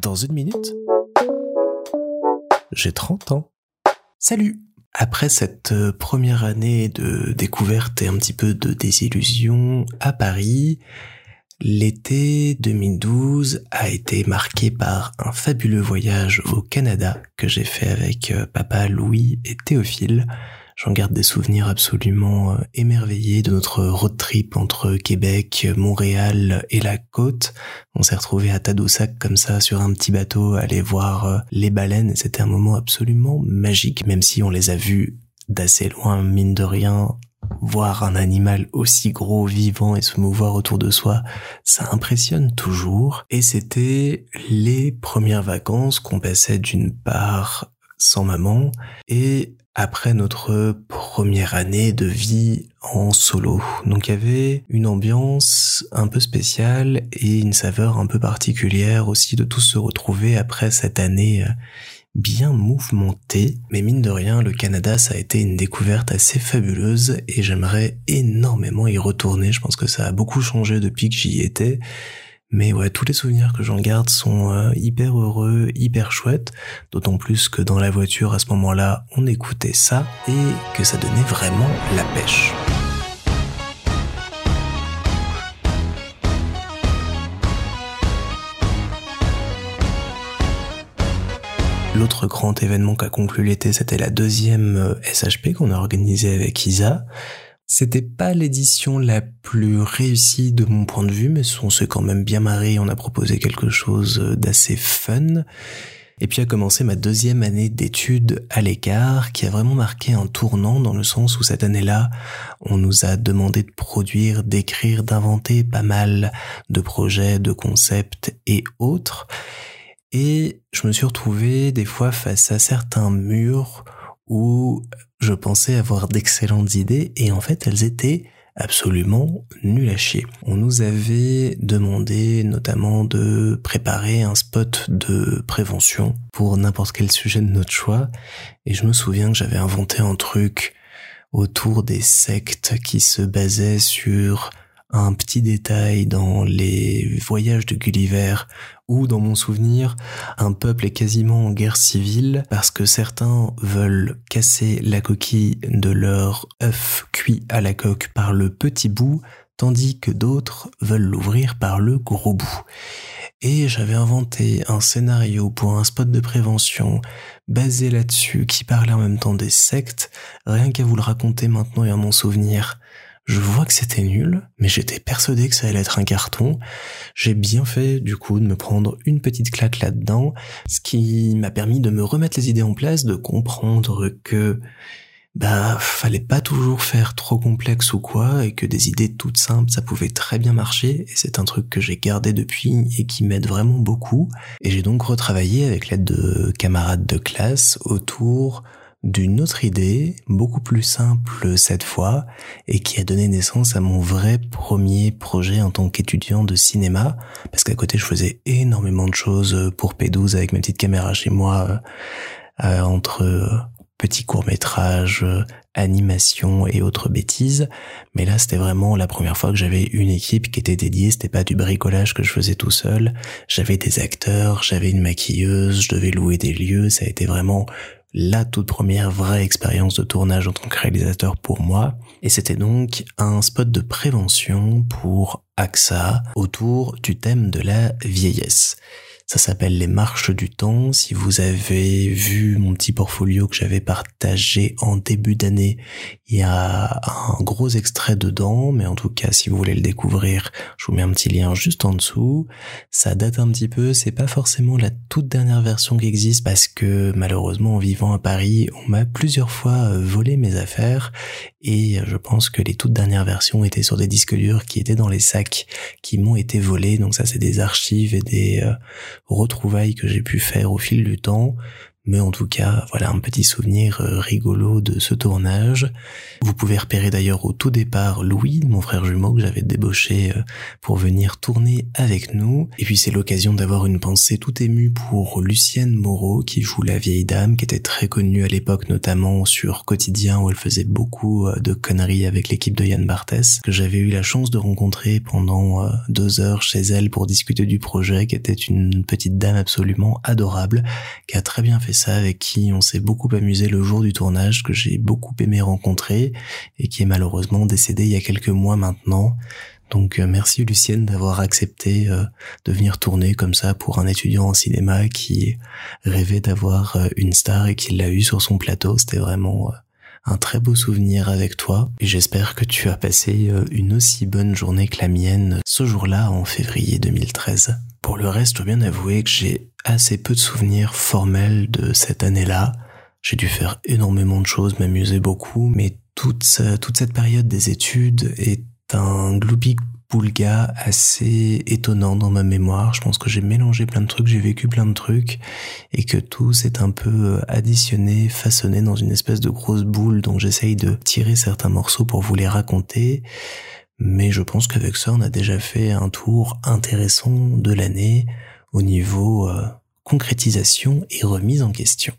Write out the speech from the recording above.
Dans une minute, j'ai 30 ans. Salut Après cette euh, première année de découverte et un petit peu de désillusion à Paris, l'été 2012 a été marqué par un fabuleux voyage au Canada que j'ai fait avec euh, papa Louis et Théophile. J'en garde des souvenirs absolument euh, émerveillés de notre road trip entre Québec, Montréal et la côte. On s'est retrouvé à Tadoussac comme ça sur un petit bateau, aller voir euh, les baleines. C'était un moment absolument magique, même si on les a vus d'assez loin, mine de rien. Voir un animal aussi gros, vivant et se mouvoir autour de soi, ça impressionne toujours. Et c'était les premières vacances qu'on passait d'une part sans maman et après notre première année de vie en solo. Donc il y avait une ambiance un peu spéciale et une saveur un peu particulière aussi de tous se retrouver après cette année euh, bien mouvementée. Mais mine de rien, le Canada, ça a été une découverte assez fabuleuse et j'aimerais énormément y retourner. Je pense que ça a beaucoup changé depuis que j'y étais mais ouais, tous les souvenirs que j'en garde sont euh, hyper heureux, hyper chouettes, d'autant plus que dans la voiture à ce moment-là, on écoutait ça et que ça donnait vraiment la pêche. L'autre grand événement qu'a conclu l'été, c'était la deuxième euh, SHP qu'on a organisée avec Isa. C'était pas l'édition la plus réussie de mon point de vue, mais on s'est quand même bien marré, on a proposé quelque chose d'assez fun. Et puis a commencé ma deuxième année d'études à l'écart, qui a vraiment marqué un tournant dans le sens où cette année-là, on nous a demandé de produire, d'écrire, d'inventer pas mal de projets, de concepts et autres. Et je me suis retrouvé des fois face à certains murs où je pensais avoir d'excellentes idées et en fait elles étaient absolument nul à chier. On nous avait demandé notamment de préparer un spot de prévention pour n'importe quel sujet de notre choix et je me souviens que j'avais inventé un truc autour des sectes qui se basaient sur un petit détail dans les voyages de Gulliver où, dans mon souvenir, un peuple est quasiment en guerre civile parce que certains veulent casser la coquille de leur œuf cuit à la coque par le petit bout, tandis que d'autres veulent l'ouvrir par le gros bout. Et j'avais inventé un scénario pour un spot de prévention basé là-dessus qui parlait en même temps des sectes, rien qu'à vous le raconter maintenant et à mon souvenir. Je vois que c'était nul, mais j'étais persuadé que ça allait être un carton. J'ai bien fait, du coup, de me prendre une petite claque là-dedans, ce qui m'a permis de me remettre les idées en place, de comprendre que, bah, fallait pas toujours faire trop complexe ou quoi, et que des idées toutes simples, ça pouvait très bien marcher, et c'est un truc que j'ai gardé depuis et qui m'aide vraiment beaucoup. Et j'ai donc retravaillé avec l'aide de camarades de classe autour d'une autre idée, beaucoup plus simple cette fois, et qui a donné naissance à mon vrai premier projet en tant qu'étudiant de cinéma, parce qu'à côté je faisais énormément de choses pour P12 avec ma petite caméra chez moi, euh, entre petits courts-métrages, animation et autres bêtises. Mais là, c'était vraiment la première fois que j'avais une équipe qui était dédiée. C'était pas du bricolage que je faisais tout seul. J'avais des acteurs, j'avais une maquilleuse, je devais louer des lieux. Ça a été vraiment la toute première vraie expérience de tournage en tant que réalisateur pour moi. Et c'était donc un spot de prévention pour AXA autour du thème de la vieillesse. Ça s'appelle Les Marches du Temps. Si vous avez vu mon petit portfolio que j'avais partagé en début d'année, il y a un gros extrait dedans, mais en tout cas, si vous voulez le découvrir, je vous mets un petit lien juste en dessous. Ça date un petit peu, c'est pas forcément la toute dernière version qui existe parce que malheureusement, en vivant à Paris, on m'a plusieurs fois euh, volé mes affaires et je pense que les toutes dernières versions étaient sur des disques durs qui étaient dans les sacs qui m'ont été volés. Donc ça, c'est des archives et des euh, retrouvailles que j'ai pu faire au fil du temps. Mais en tout cas, voilà un petit souvenir euh, rigolo de ce tournage. Vous pouvez repérer d'ailleurs au tout départ Louis, mon frère jumeau que j'avais débauché euh, pour venir tourner avec nous. Et puis c'est l'occasion d'avoir une pensée tout émue pour Lucienne Moreau qui joue la vieille dame, qui était très connue à l'époque notamment sur Quotidien où elle faisait beaucoup euh, de conneries avec l'équipe de Yann Barthès, que j'avais eu la chance de rencontrer pendant deux heures chez elle pour discuter du projet, qui était une petite dame absolument adorable, qui a très bien fait avec qui on s'est beaucoup amusé le jour du tournage, que j'ai beaucoup aimé rencontrer et qui est malheureusement décédé il y a quelques mois maintenant. Donc euh, merci Lucienne d'avoir accepté euh, de venir tourner comme ça pour un étudiant en cinéma qui rêvait d'avoir euh, une star et qui l'a eu sur son plateau. C'était vraiment un très beau souvenir avec toi et j'espère que tu as passé une aussi bonne journée que la mienne ce jour-là en février 2013. Pour le reste, je dois bien avouer que j'ai assez peu de souvenirs formels de cette année-là. J'ai dû faire énormément de choses, m'amuser beaucoup, mais toute, toute cette période des études est un gloopy boulga assez étonnant dans ma mémoire. Je pense que j'ai mélangé plein de trucs, j'ai vécu plein de trucs et que tout s'est un peu additionné, façonné dans une espèce de grosse boule dont j'essaye de tirer certains morceaux pour vous les raconter. Mais je pense qu'avec ça, on a déjà fait un tour intéressant de l'année au niveau euh, concrétisation et remise en question.